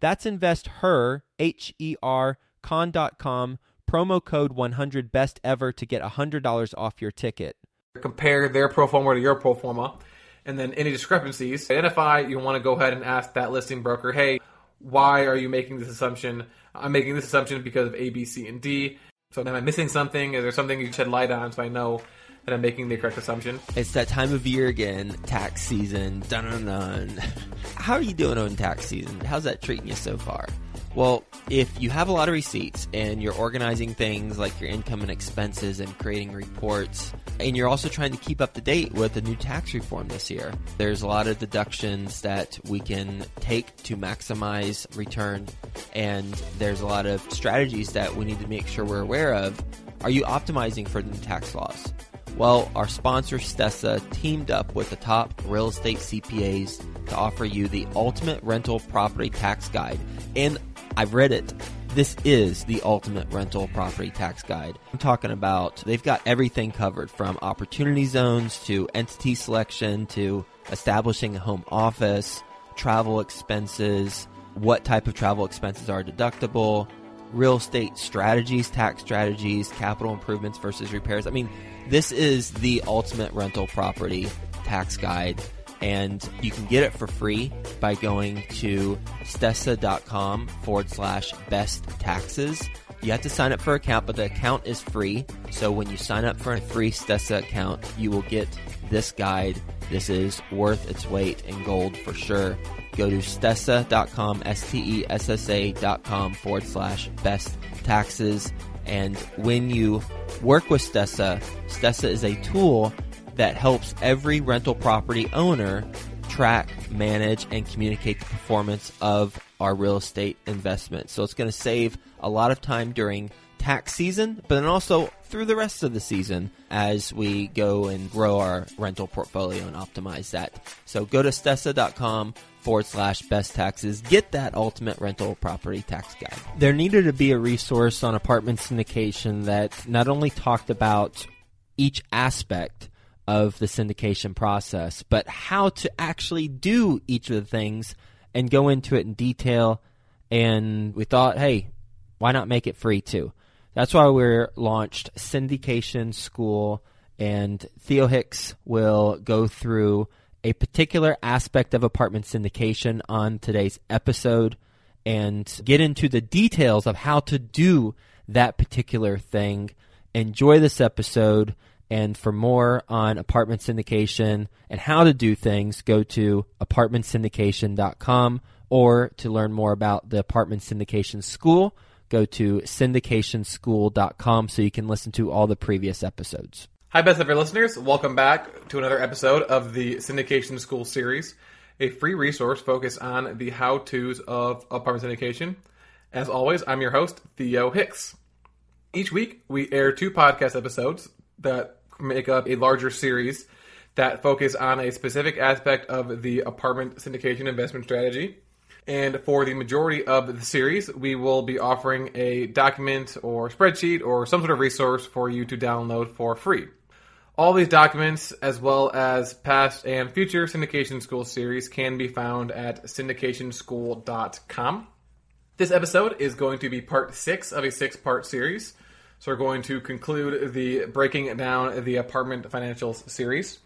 That's investher, H E R, con.com promo code 100 best ever to get $100 off your ticket. Compare their pro forma to your pro forma, and then any discrepancies, identify. You want to go ahead and ask that listing broker, hey, why are you making this assumption? I'm making this assumption because of A, B, C, and D. So am I missing something? Is there something you shed light on so I know that I'm making the correct assumption? It's that time of year again, tax season. Dun dun dun. How are you doing on tax season? How's that treating you so far? Well, if you have a lot of receipts and you're organizing things like your income and expenses and creating reports, and you're also trying to keep up to date with the new tax reform this year, there's a lot of deductions that we can take to maximize return, and there's a lot of strategies that we need to make sure we're aware of. Are you optimizing for the new tax laws? Well, our sponsor Stessa teamed up with the top real estate CPAs to offer you the ultimate rental property tax guide. And I've read it. This is the ultimate rental property tax guide. I'm talking about they've got everything covered from opportunity zones to entity selection to establishing a home office, travel expenses, what type of travel expenses are deductible, real estate strategies, tax strategies, capital improvements versus repairs. I mean, this is the ultimate rental property tax guide and you can get it for free by going to stessa.com forward slash best taxes. You have to sign up for an account, but the account is free. So when you sign up for a free Stessa account, you will get this guide. This is worth its weight in gold for sure. Go to stessa.com, S-T-E-S-S-A.com forward slash best taxes. And when you work with Stessa, Stessa is a tool that helps every rental property owner track, manage, and communicate the performance of our real estate investment. So it's going to save a lot of time during tax season, but then also through the rest of the season as we go and grow our rental portfolio and optimize that. So go to stessa.com forward slash best taxes. Get that ultimate rental property tax guide. There needed to be a resource on apartment syndication that not only talked about each aspect of the syndication process, but how to actually do each of the things and go into it in detail. And we thought, hey, why not make it free too? That's why we launched Syndication School, and Theo Hicks will go through a particular aspect of apartment syndication on today's episode and get into the details of how to do that particular thing. Enjoy this episode. And for more on apartment syndication and how to do things, go to apartmentsyndication.com or to learn more about the apartment syndication school, go to syndicationschool.com so you can listen to all the previous episodes. Hi, best ever listeners. Welcome back to another episode of the Syndication School series, a free resource focused on the how to's of apartment syndication. As always, I'm your host, Theo Hicks. Each week, we air two podcast episodes that make up a larger series that focus on a specific aspect of the apartment syndication investment strategy. And for the majority of the series, we will be offering a document or spreadsheet or some sort of resource for you to download for free. All these documents, as well as past and future Syndication School series, can be found at syndicationschool.com. This episode is going to be part six of a six part series. So we're going to conclude the breaking down the apartment financials series.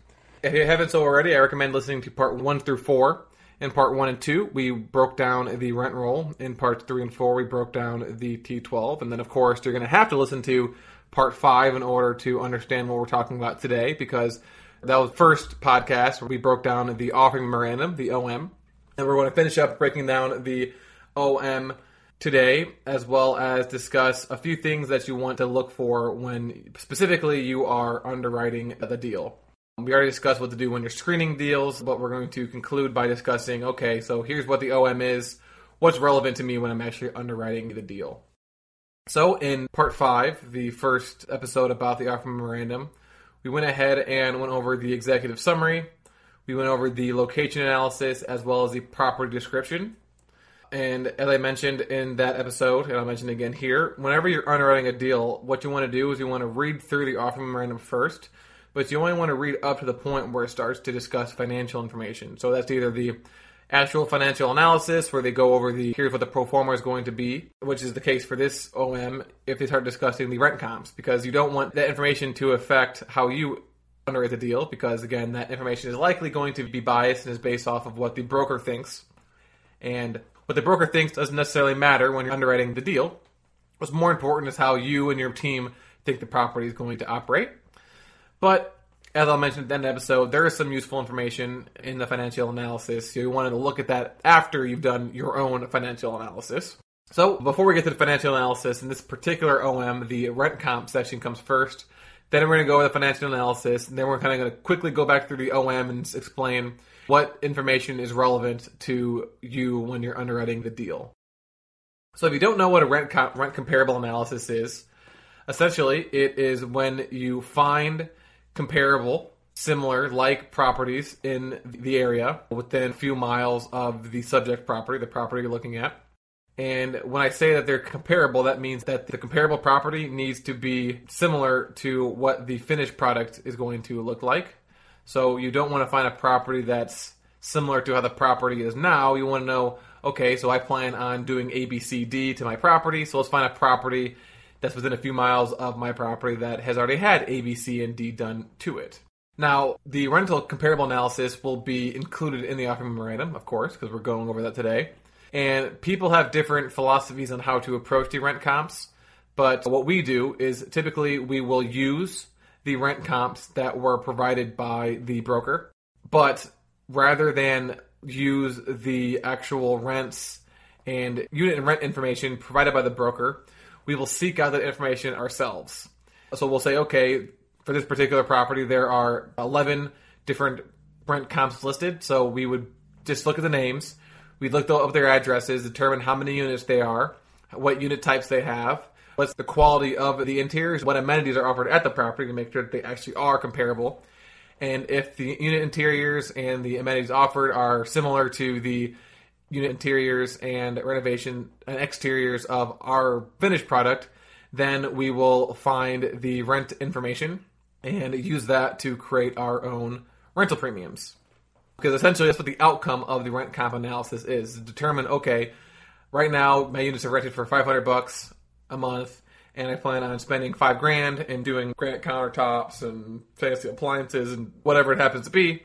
If you haven't so already, I recommend listening to part one through four. In part one and two, we broke down the rent roll. In parts three and four, we broke down the T12. And then, of course, you're going to have to listen to part five in order to understand what we're talking about today because that was the first podcast where we broke down the offering memorandum, the OM. And we're going to finish up breaking down the OM today, as well as discuss a few things that you want to look for when specifically you are underwriting the deal. We already discussed what to do when you're screening deals, but we're going to conclude by discussing okay, so here's what the OM is, what's relevant to me when I'm actually underwriting the deal. So, in part five, the first episode about the offer memorandum, we went ahead and went over the executive summary, we went over the location analysis as well as the property description. And as I mentioned in that episode, and I'll mention again here, whenever you're underwriting a deal, what you want to do is you want to read through the offer memorandum first but you only want to read up to the point where it starts to discuss financial information. So that's either the actual financial analysis where they go over the here's what the pro forma is going to be, which is the case for this OM if they start discussing the rent comps, because you don't want that information to affect how you underwrite the deal, because again, that information is likely going to be biased and is based off of what the broker thinks. And what the broker thinks doesn't necessarily matter when you're underwriting the deal. What's more important is how you and your team think the property is going to operate. But as I'll mention at the end of the episode, there is some useful information in the financial analysis. So you wanted to look at that after you've done your own financial analysis. So before we get to the financial analysis, in this particular OM, the rent comp section comes first. Then we're going to go over the financial analysis, and then we're kind of going to quickly go back through the OM and explain what information is relevant to you when you're underwriting the deal. So if you don't know what a rent comp, rent comparable analysis is, essentially it is when you find comparable, similar, like properties in the area within a few miles of the subject property, the property you're looking at. And when I say that they're comparable, that means that the comparable property needs to be similar to what the finished product is going to look like. So you don't want to find a property that's similar to how the property is now. You want to know, okay, so I plan on doing A, B, C, D to my property. So let's find a property that's within a few miles of my property that has already had A, B, C, and D done to it. Now, the rental comparable analysis will be included in the offer memorandum, of course, because we're going over that today. And people have different philosophies on how to approach the rent comps. But what we do is typically we will use the rent comps that were provided by the broker. But rather than use the actual rents and unit and rent information provided by the broker, we will seek out that information ourselves. So we'll say, okay, for this particular property, there are 11 different rent comps listed. So we would just look at the names. We'd look up their addresses, determine how many units they are, what unit types they have, what's the quality of the interiors, what amenities are offered at the property to make sure that they actually are comparable. And if the unit interiors and the amenities offered are similar to the unit interiors and renovation and exteriors of our finished product, then we will find the rent information and use that to create our own rental premiums. Because essentially, that's what the outcome of the rent comp analysis is: determine, okay, right now my units are rented for 500 bucks a month, and I plan on spending five grand and doing granite countertops and fancy appliances and whatever it happens to be.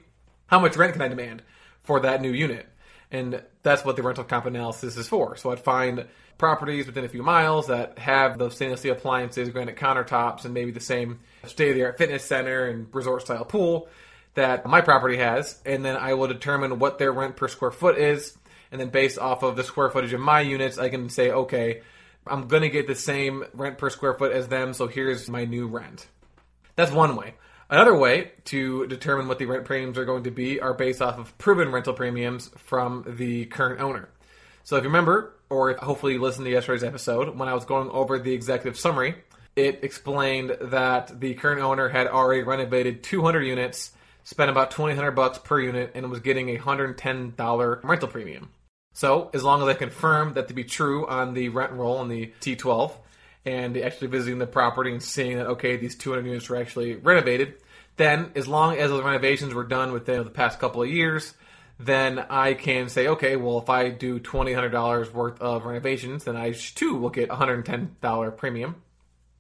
How much rent can I demand for that new unit? And that's what the rental comp analysis is for. So I'd find properties within a few miles that have those stainless steel appliances, granite countertops, and maybe the same state of the art fitness center and resort style pool that my property has. And then I will determine what their rent per square foot is. And then based off of the square footage of my units, I can say, okay, I'm going to get the same rent per square foot as them, so here's my new rent. That's one way. Another way to determine what the rent premiums are going to be are based off of proven rental premiums from the current owner. So if you remember, or hopefully you listened to yesterday's episode, when I was going over the executive summary, it explained that the current owner had already renovated 200 units, spent about 2,000 bucks per unit, and was getting a $110 rental premium. So as long as I confirm that to be true on the rent roll on the T12, and actually visiting the property and seeing that okay, these 200 units were actually renovated, then as long as those renovations were done within the past couple of years, then I can say, okay, well, if I do twenty hundred dollars worth of renovations, then I too will get a hundred and ten dollar premium.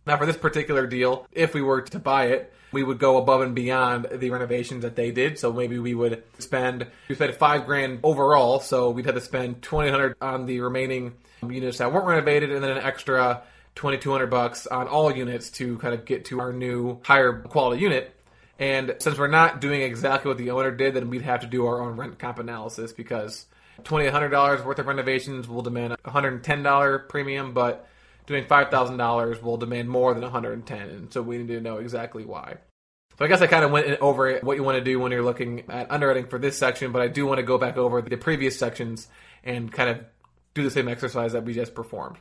Now, for this particular deal, if we were to buy it, we would go above and beyond the renovations that they did. So maybe we would spend we spent five grand overall. So we'd have to spend twenty hundred on the remaining units that weren't renovated, and then an extra twenty two hundred bucks on all units to kind of get to our new higher quality unit. And since we're not doing exactly what the owner did, then we'd have to do our own rent comp analysis because twenty hundred dollars worth of renovations will demand a hundred and ten dollar premium, but doing five thousand dollars will demand more than one hundred and ten, and so we need to know exactly why. So I guess I kind of went over what you want to do when you're looking at underwriting for this section, but I do want to go back over the previous sections and kind of do the same exercise that we just performed.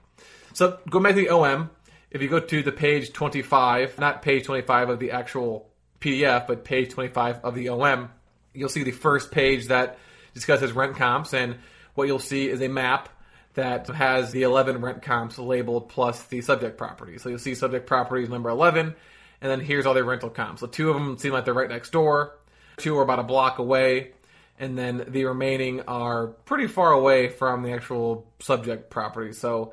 So go back to the OM. If you go to the page 25, not page 25 of the actual PDF, but page 25 of the OM, you'll see the first page that discusses rent comps, and what you'll see is a map that has the 11 rent comps labeled plus the subject property. So you'll see subject properties number 11, and then here's all their rental comps. So two of them seem like they're right next door, two are about a block away, and then the remaining are pretty far away from the actual subject property. So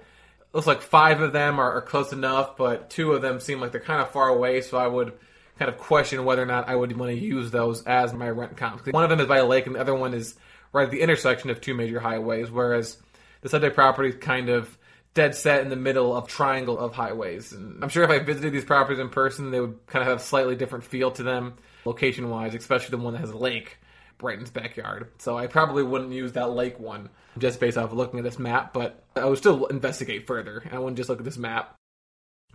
looks like five of them are, are, close enough, but two of them seem like they're kind of far away. So I would kind of question whether or not I would want to use those as my rent comps. One of them is by a lake, and the other one is right at the intersection of two major highways. Whereas the subject property is kind of dead set in the middle of triangle of highways. And I'm sure if I visited these properties in person, they would kind of have a slightly different feel to them, location wise, especially the one that has a lake right in its backyard. So I probably wouldn't use that lake one just based off of looking at this map, but I would still investigate further. I wouldn't just look at this map.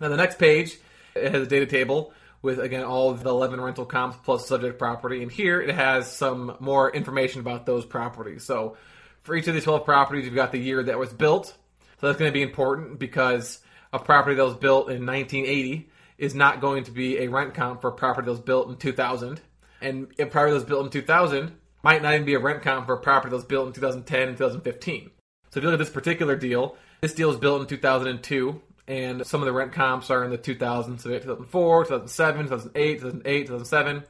Now the next page it has a data table with again all the 11 rental comps plus subject property, and here it has some more information about those properties. So for each of these 12 properties, you've got the year that was built. So that's going to be important because a property that was built in 1980 is not going to be a rent comp for a property that was built in 2000. And a property that was built in 2000 might not even be a rent comp for a property that was built in 2010 and 2015. So if you look at this particular deal, this deal was built in 2002, and some of the rent comps are in the 2000s, so 2004, 2007, 2008, 2008, 2007.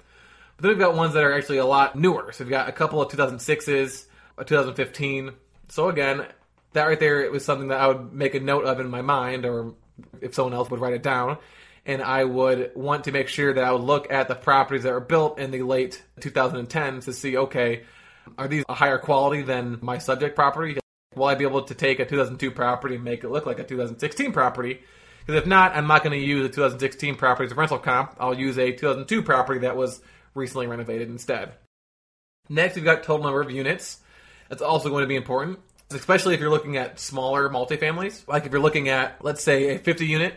But then we've got ones that are actually a lot newer. So we've got a couple of 2006s, a 2015. So again, that right there it was something that I would make a note of in my mind, or if someone else would write it down and I would want to make sure that I would look at the properties that were built in the late 2010s to see, okay, are these a higher quality than my subject property? Will I be able to take a 2002 property and make it look like a 2016 property? Because if not, I'm not going to use a 2016 property as a rental comp. I'll use a 2002 property that was recently renovated instead. Next, we've got total number of units. That's also going to be important, especially if you're looking at smaller multifamilies. Like if you're looking at, let's say, a 50 unit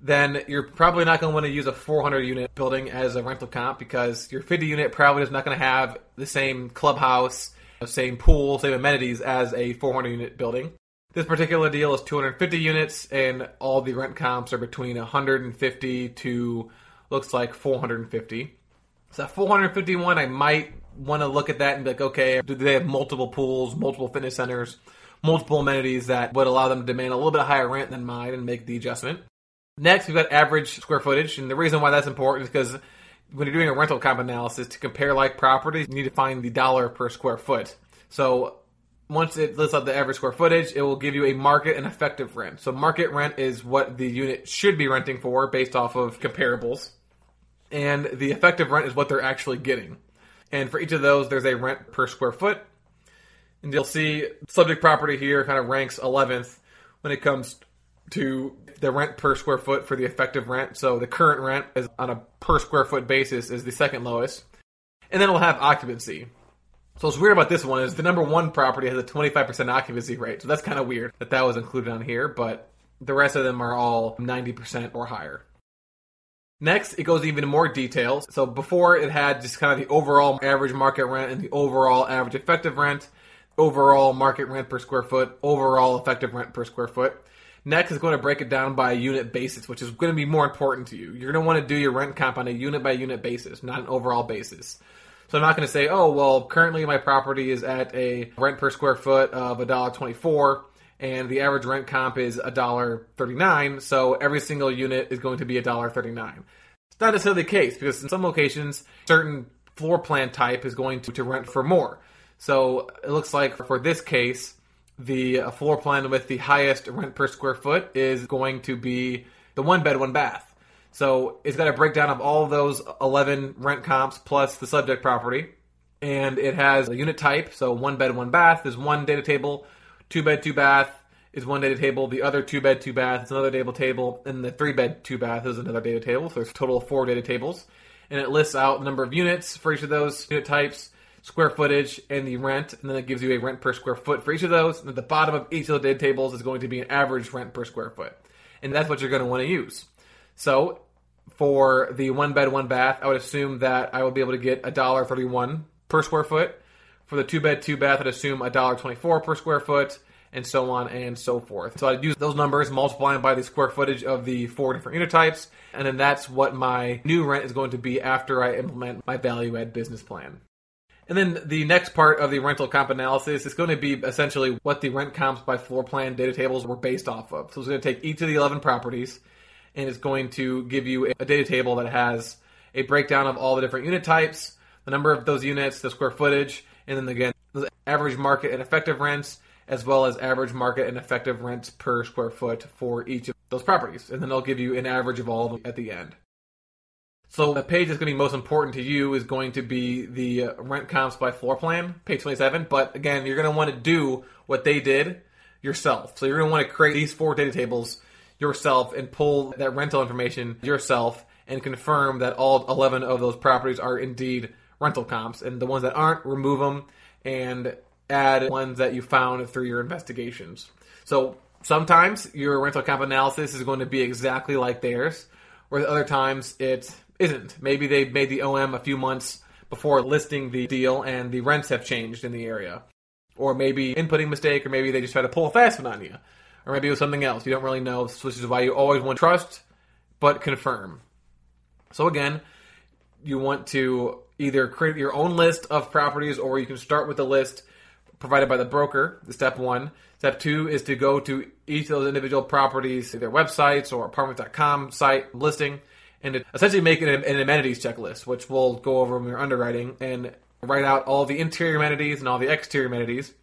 then you're probably not going to want to use a 400 unit building as a rental comp because your 50 unit probably is not going to have the same clubhouse, same pool, same amenities as a 400 unit building. This particular deal is 250 units, and all the rent comps are between 150 to looks like 450. So 451, I might want to look at that and be like, okay, do they have multiple pools, multiple fitness centers, multiple amenities that would allow them to demand a little bit higher rent than mine and make the adjustment? Next, we've got average square footage, and the reason why that's important is because when you're doing a rental comp analysis to compare like properties, you need to find the dollar per square foot. So once it lists out the average square footage, it will give you a market and effective rent. So market rent is what the unit should be renting for based off of comparables, and the effective rent is what they're actually getting. And for each of those, there's a rent per square foot. And you'll see subject property here kind of ranks 11th when it comes to the rent per square foot for the effective rent. So the current rent is on a per square foot basis is the second lowest. And then we'll have occupancy. So what's weird about this one is the number one property has a 25% occupancy rate. So that's kind of weird that that was included on here, but the rest of them are all 90% or higher. Next, it goes even more details. So before it had just kind of the overall average market rent and the overall average effective rent, overall market rent per square foot, overall effective rent per square foot. Next is going to break it down by a unit basis, which is going to be more important to you. You're going to want to do your rent comp on a unit by unit basis, not an overall basis. So I'm not going to say, oh, well, currently my property is at a rent per square foot of $1.24 and the average rent comp is $1.39, so every single unit is going to be $1.39. It's not necessarily the case because in some locations, certain floor plan type is going to, to rent for more. So it looks like for this case, the uh, floor plan with the highest rent per square foot is going to be the one bed, one bath. So it's got a breakdown of all of those 11 rent comps plus the subject property. And it has a unit type, so one bed, one bath is one data table, two bed, two bath is one data table, the other two bed, two bath is another data table, and the three bed, two bath is another data table. So there's a total of four data tables. And it lists out the number of units for each of those unit types, square footage, and the rent. And then it gives you a rent per square foot for each of those. And at the bottom of each of the data tables is going to be an average rent per square foot. And that's what you're going to want to use. So for the one bed, one bath, I would assume that I will be able to get $1.31 per square foot. For the two bed, two bath, I'd assume $1.24 per square foot, and so on and so forth. So I'd use those numbers, multiply them by the square footage of the four different unit types, and then that's what my new rent is going to be after I implement my value add business plan. And then the next part of the rental comp analysis is going to be essentially what the rent comps by floor plan data tables were based off of. So it's going to take each of the 11 properties and it's going to give you a data table that has a breakdown of all the different unit types, the number of those units, the square footage, and then again, the average market and effective rents, as well as average market and effective rents per square foot for each of those properties. And then they'll give you an average of all of them at the end. So the page that's going to be most important to you is going to be the uh, rent comps by floor plan, page 27. But again, you're going to want to do what they did yourself. So you're going to want to create these four data tables yourself and pull that rental information yourself and confirm that all 11 of those properties are indeed rental comps. And the ones that aren't, remove them and add ones that you found through your investigations. So sometimes your rental comp analysis is going to be exactly like theirs, whereas other times it isn't. Maybe they made the OM a few months before listing the deal and the rents have changed in the area. Or maybe inputting mistake, or maybe they just try to pull a fast one on you. Or maybe it was something else. You don't really know, which is why you always want to trust, but confirm. So again, you want to either create your own list of properties or you can start with the list provided by the broker, step one. Step two is to go to each of those individual properties, their websites or apartment.com site listing, and essentially make an, an amenities checklist, which we'll go over when we're underwriting, and write out all the interior amenities and all the exterior amenities,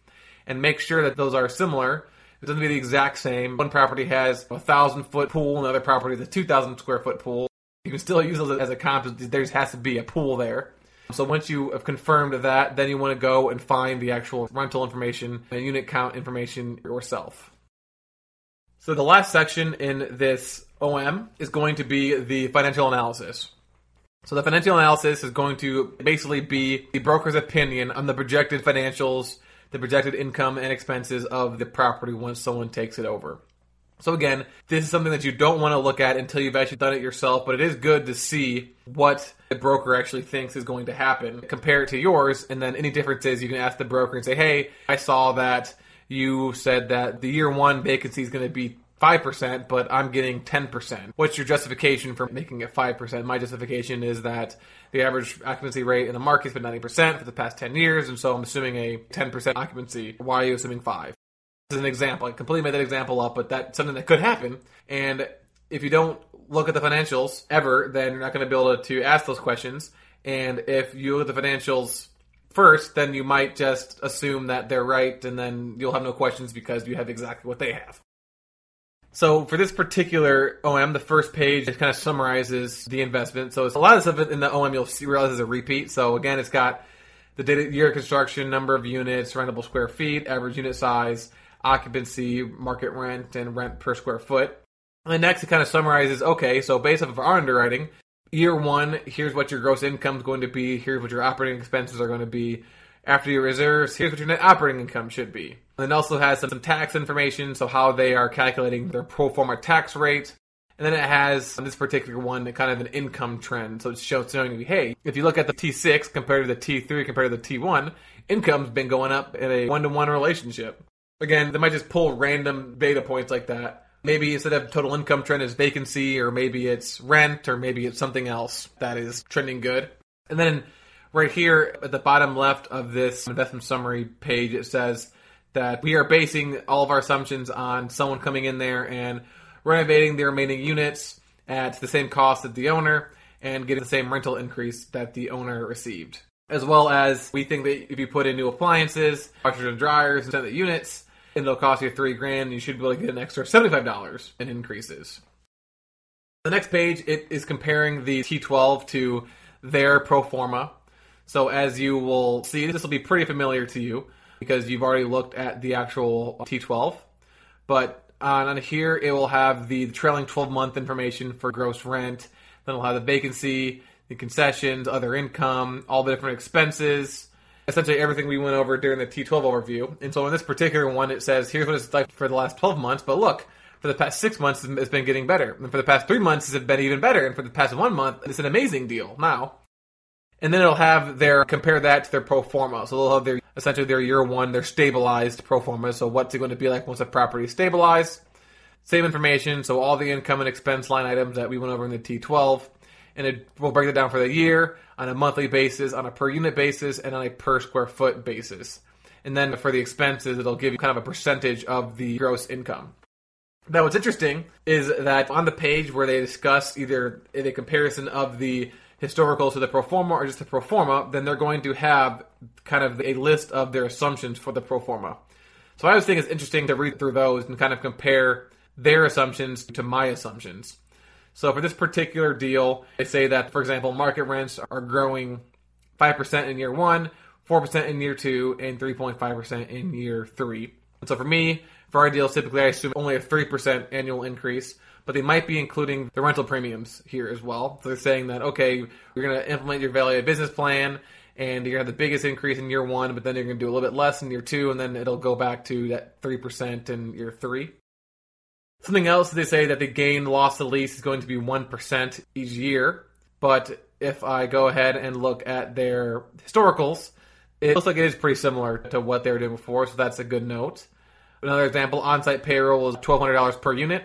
and make sure that those are similar. It doesn't be the exact same. One property has a thousand foot pool, another property has a two thousand square foot pool. You can still use those as a comp. There has to be a pool there. So once you have confirmed that, then you want to go and find the actual rental information and unit count information yourself. So the last section in this OM is going to be the financial analysis. So the financial analysis is going to basically be the broker's opinion on the projected financials, the projected income and expenses of the property once someone takes it over. So again, this is something that you don't want to look at until you've actually done it yourself, but it is good to see what the broker actually thinks is going to happen. Compare it to yours, and then any differences you can ask the broker and say, "Hey, I saw that you said that the year one vacancy is going to be 5%, but I'm getting 10%. What's your justification for making it 5%? My justification is that the average occupancy rate in the market has been 90% for the past 10 years, and so I'm assuming a 10% occupancy. Why are you assuming 5? Is an example. I completely made that example up, but that's something that could happen. And if you don't look at the financials ever, then you're not going to be able to ask those questions. And if you look at the financials first, then you might just assume that they're right, and then you'll have no questions because you have exactly what they have. So for this particular OM, the first page it kind of summarizes the investment. So it's a lot of stuff in the OM you'll see, realize is a repeat. So again, it's got the data, year construction, number of units, rentable square feet, average unit size, occupancy, market rent, and rent per square foot. And next, it kind of summarizes okay, so based off of our underwriting, year one, here's what your gross income is going to be, here's what your operating expenses are going to be. After your reserves, here's what your net operating income should be. And it also has some, some tax information, so how they are calculating their pro forma tax rate. And then it has this particular one, kind of an income trend. So it's showing you, hey, if you look at the T6 compared to the T3 compared to the T1, income's been going up in a one to one relationship. Again, they might just pull random data points like that. Maybe instead of total income trend is vacancy, or maybe it's rent, or maybe it's something else that is trending good. And then right here at the bottom left of this investment summary page, it says that we are basing all of our assumptions on someone coming in there and renovating the remaining units at the same cost as the owner and getting the same rental increase that the owner received. As well as we think that if you put in new appliances, washers and dryers, and the units, and they'll cost you three grand, you should be able to get an extra $75 in increases. The next page it is comparing the T12 to their pro forma. So as you will see, this will be pretty familiar to you because you've already looked at the actual T12. But on, on here, it will have the trailing 12 month information for gross rent. Then it'll have the vacancy, the concessions, other income, all the different expenses, essentially everything we went over during the T12 overview. And so in this particular one, it says here's what it's like for the last 12 months. But look, for the past six months, it's been getting better. And for the past three months, it's been even better. And for the past one month, it's an amazing deal now. And then it'll have their compare that to their pro forma. So they'll have their essentially their year one, their stabilized pro forma. So what's it going to be like once a property is stabilized? Same information. So all the income and expense line items that we went over in the T12, and it will break it down for the year on a monthly basis, on a per unit basis, and on a per square foot basis. And then for the expenses, it'll give you kind of a percentage of the gross income. Now, what's interesting is that on the page where they discuss either a comparison of the historical to the pro forma or just the pro forma, then they're going to have kind of a list of their assumptions for the pro forma. So I always think it's interesting to read through those and kind of compare their assumptions to my assumptions. So for this particular deal, they say that, for example, market rents are growing 5% in year one, 4% in year two, and 3.5% in year three. And so for me, for our deals, typically I assume only a 3% annual increase, but they might be including the rental premiums here as well. So they're saying that, okay, you're going to implement your value business plan, and you're going to have the biggest increase in year one, but then you're going to do a little bit less in year two, and then it'll go back to that 3% in year three. Something else they say that the gain loss to lease is going to be 1% each year. But if I go ahead and look at their historicals, it looks like it is pretty similar to what they were doing before, so that's a good note. Another example on site payroll is $1,200 per unit,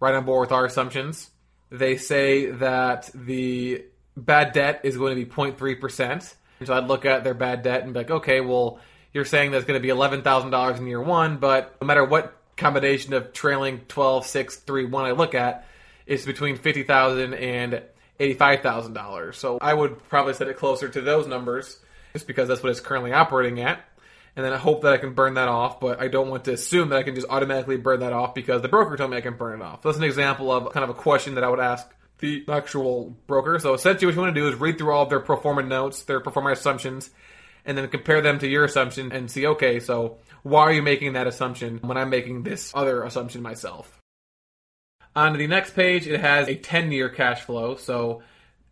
right on board with our assumptions. They say that the bad debt is going to be 0.3%. So I'd look at their bad debt and be like, okay, well, you're saying that's going to be $11,000 in year one, but no matter what combination of trailing 12, 6, 3, 1 I look at is between $50,000 and $85,000. So I would probably set it closer to those numbers just because that's what it's currently operating at. And then I hope that I can burn that off, but I don't want to assume that I can just automatically burn that off because the broker told me I can burn it off. So that's an example of kind of a question that I would ask the actual broker. So essentially what you want to do is read through all of their performance notes, their performance assumptions, and then compare them to your assumption and see, okay, so why are you making that assumption when I'm making this other assumption myself? On the next page, it has a 10 year cash flow. So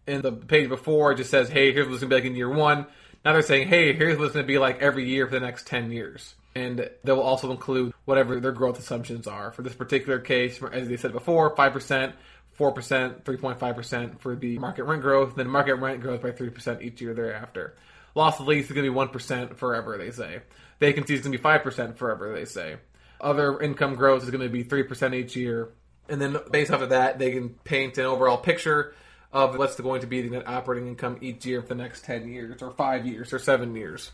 in the page before, it just says, hey, here's what's going to be like in year one. Now they're saying, hey, here's what's going to be like every year for the next 10 years. And they will also include whatever their growth assumptions are. For this particular case, as they said before, 5%, 4%, 3.5% for the market rent growth, then market rent grows by 3% each year thereafter. Loss of lease is going to be 1% forever, they say. Vacancy is going to be 5% forever, they say. Other income growth is going to be 3% each year. And then based off of that, they can paint an overall picture of what's going to be the net operating income each year for the next 10 years, or 5 years, or 7 years.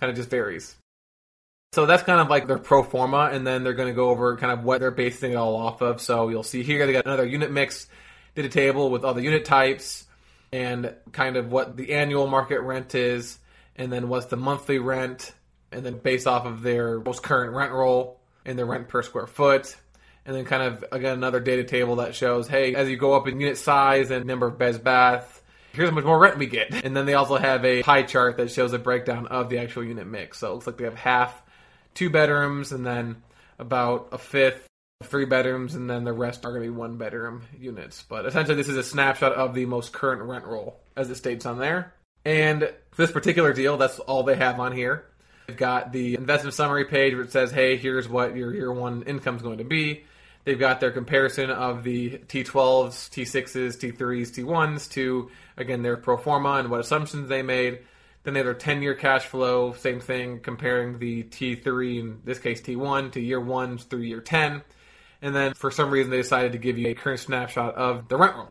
Kind of just varies. So that's kind of like their pro forma, and then they're going to go over kind of what they're basing it all off of. So you'll see here they got another unit mix, did a table with all the unit types, and kind of what the annual market rent is, and then what's the monthly rent, and then based off of their most current rent roll and their rent per square foot. And then kind of again another data table that shows, hey, as you go up in unit size and number of beds bath, here's how much more rent we get. And then they also have a pie chart that shows a breakdown of the actual unit mix. So it looks like they have half two bedrooms and then about a fifth three bedrooms, and then the rest are going to be one bedroom units. But essentially, this is a snapshot of the most current rent roll, as it states on there. And this particular deal, that's all they have on here. They've got the investment summary page it says, hey, here's what your year one income is going to be. They've got their comparison of the T12s, T6s, T3s, T1s to, again, their pro forma and what assumptions they made. Then they have their 10 year cash flow, same thing, comparing the T3, in this case T1, to year one through year 10. And then for some reason they decided to give you a current snapshot of the rent roll.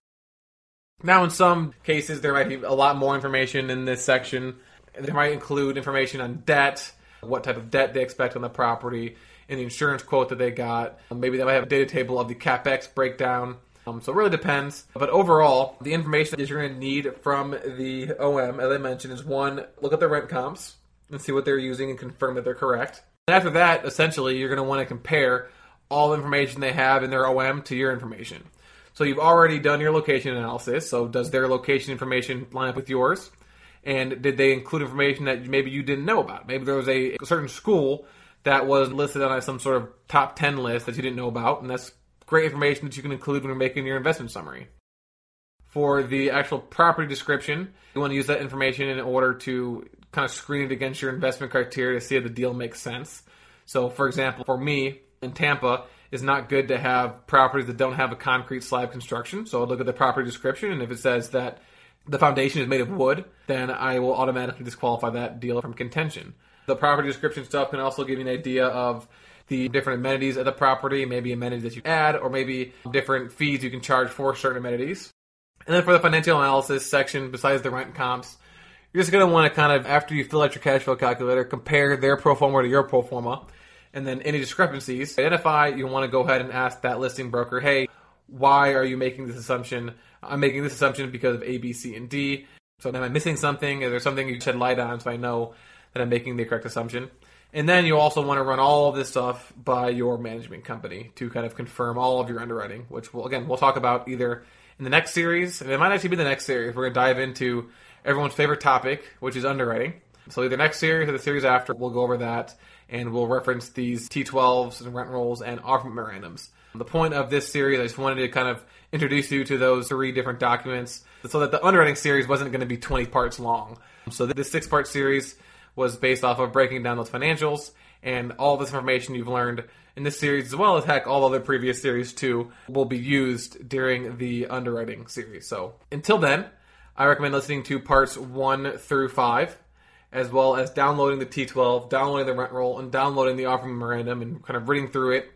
Now, in some cases, there might be a lot more information in this section. They might include information on debt, what type of debt they expect on the property, and the insurance quote that they got. Maybe they might have a data table of the capex breakdown. Um, so it really depends. But overall, the information that you're going to need from the OM, as I mentioned, is one, look at the rent comps and see what they're using and confirm that they're correct. And after that, essentially, you're going to want to compare all information they have in their OM to your information. So you've already done your location analysis. So does their location information line up with yours? And did they include information that maybe you didn't know about? Maybe there was a certain school that was listed on some sort of top 10 list that you didn't know about, and that's great information that you can include when you're making your investment summary. For the actual property description, you want to use that information in order to kind of screen it against your investment criteria to see if the deal makes sense. So, for example, for me in Tampa, is not good to have properties that don't have a concrete slab construction. So, I'll look at the property description, and if it says that the foundation is made of wood, then I will automatically disqualify that deal from contention. The property description stuff can also give you an idea of the different amenities of the property, maybe amenities that you add, or maybe different fees you can charge for certain amenities. And then for the financial analysis section, besides the rent comps, you're just going to want to kind of, after you fill out your cash flow calculator, compare their pro forma to your pro forma. And then any discrepancies, identify, you want to go ahead and ask that listing broker, hey, why are you making this assumption? I'm making this assumption because of A, B, C, and D. So am I missing something? Is there something you shed light on so I know that I'm making the correct assumption? And then you also want to run all of this stuff by your management company to kind of confirm all of your underwriting, which will again we'll talk about either in the next series, and it might actually be the next series. We're going to dive into everyone's favorite topic, which is underwriting. So either next series or the series after, we'll go over that, and we'll reference these T12s and rent rolls and offer memorandums. The point of this series, I just wanted to kind of introduce you to those three different documents so that the underwriting series wasn't going to be 20 parts long. So this six part series was based off of breaking down those financials and all this information you've learned in this series, as well as heck, all other previous series too, will be used during the underwriting series. So until then, I recommend listening to parts one through five, as well as downloading the T12, downloading the rent roll, and downloading the offer memorandum, and kind of reading through it.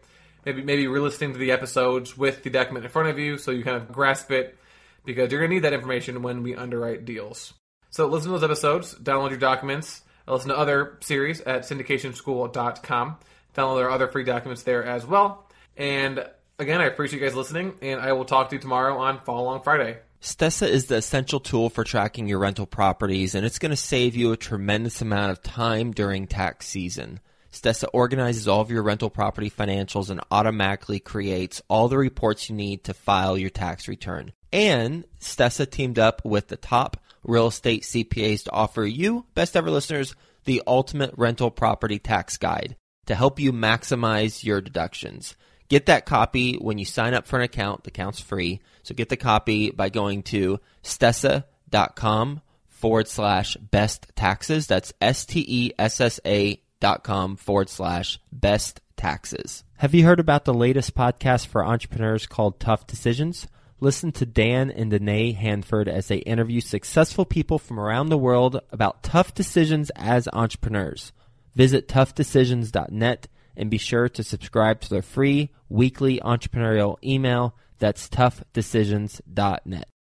Maybe maybe re-listening to the episodes with the document in front of you, so you kind of grasp it, because you're gonna need that information when we underwrite deals. So listen to those episodes, download your documents, listen to other series at syndicationschool.com. Download our other free documents there as well. And again, I appreciate you guys listening, and I will talk to you tomorrow on Follow Along Friday. Stessa is the essential tool for tracking your rental properties, and it's going to save you a tremendous amount of time during tax season. Stessa organizes all of your rental property financials and automatically creates all the reports you need to file your tax return. And Stessa teamed up with the top real estate CPAs to offer you, best ever listeners, the ultimate rental property tax guide to help you maximize your deductions. Get that copy when you sign up for an account. The account's free. So get the copy by going to stessa.com forward slash best taxes. That's S T E S S A dot com forward slash best taxes. Have you heard about the latest podcast for entrepreneurs called Tough Decisions? Listen to Dan and Danae Hanford as they interview successful people from around the world about tough decisions as entrepreneurs. Visit toughdecisions.net and be sure to subscribe to their free weekly entrepreneurial email. That's toughdecisions.net.